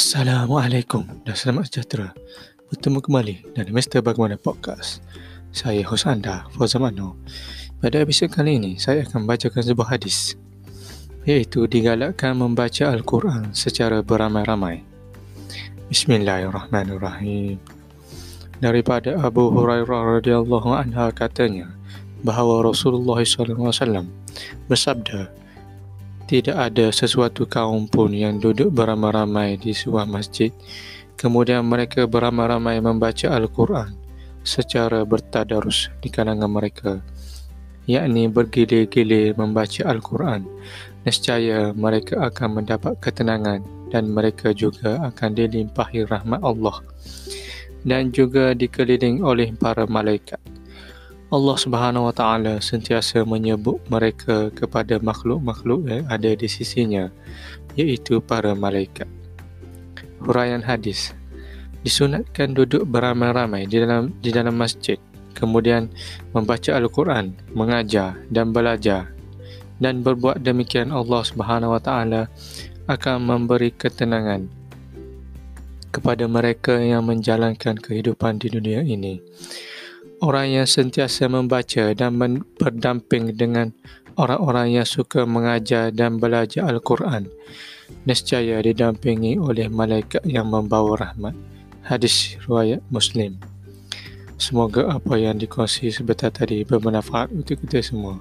Assalamualaikum dan selamat sejahtera. Bertemu kembali dalam Mr. Bagaimana Podcast. Saya hos anda, Fauzan Mano. Pada episod kali ini, saya akan bacakan sebuah hadis iaitu digalakkan membaca Al-Quran secara beramai-ramai. Bismillahirrahmanirrahim. Daripada Abu Hurairah radhiyallahu anha katanya bahawa Rasulullah SAW bersabda, tidak ada sesuatu kaum pun yang duduk beramai-ramai di sebuah masjid. Kemudian mereka beramai-ramai membaca Al-Quran secara bertadarus di kalangan mereka yakni bergilir-gilir membaca Al-Quran. Nescaya mereka akan mendapat ketenangan dan mereka juga akan dilimpahi rahmat Allah dan juga dikelilingi oleh para malaikat Allah Subhanahu Wa Taala sentiasa menyebut mereka kepada makhluk-makhluk yang ada di sisinya, iaitu para malaikat. Huraian hadis. Disunatkan duduk beramai-ramai di dalam di dalam masjid, kemudian membaca Al-Quran, mengajar dan belajar. Dan berbuat demikian Allah Subhanahu Wa Taala akan memberi ketenangan kepada mereka yang menjalankan kehidupan di dunia ini orang yang sentiasa membaca dan berdamping dengan orang-orang yang suka mengajar dan belajar Al-Quran. Nescaya didampingi oleh malaikat yang membawa rahmat. Hadis riwayat Muslim. Semoga apa yang dikongsi sebentar tadi bermanfaat untuk kita semua.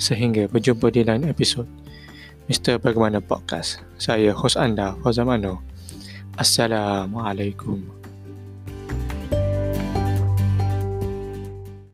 Sehingga berjumpa di lain episod. Mr. Bagaimana Podcast. Saya hos anda Fazamano Assalamualaikum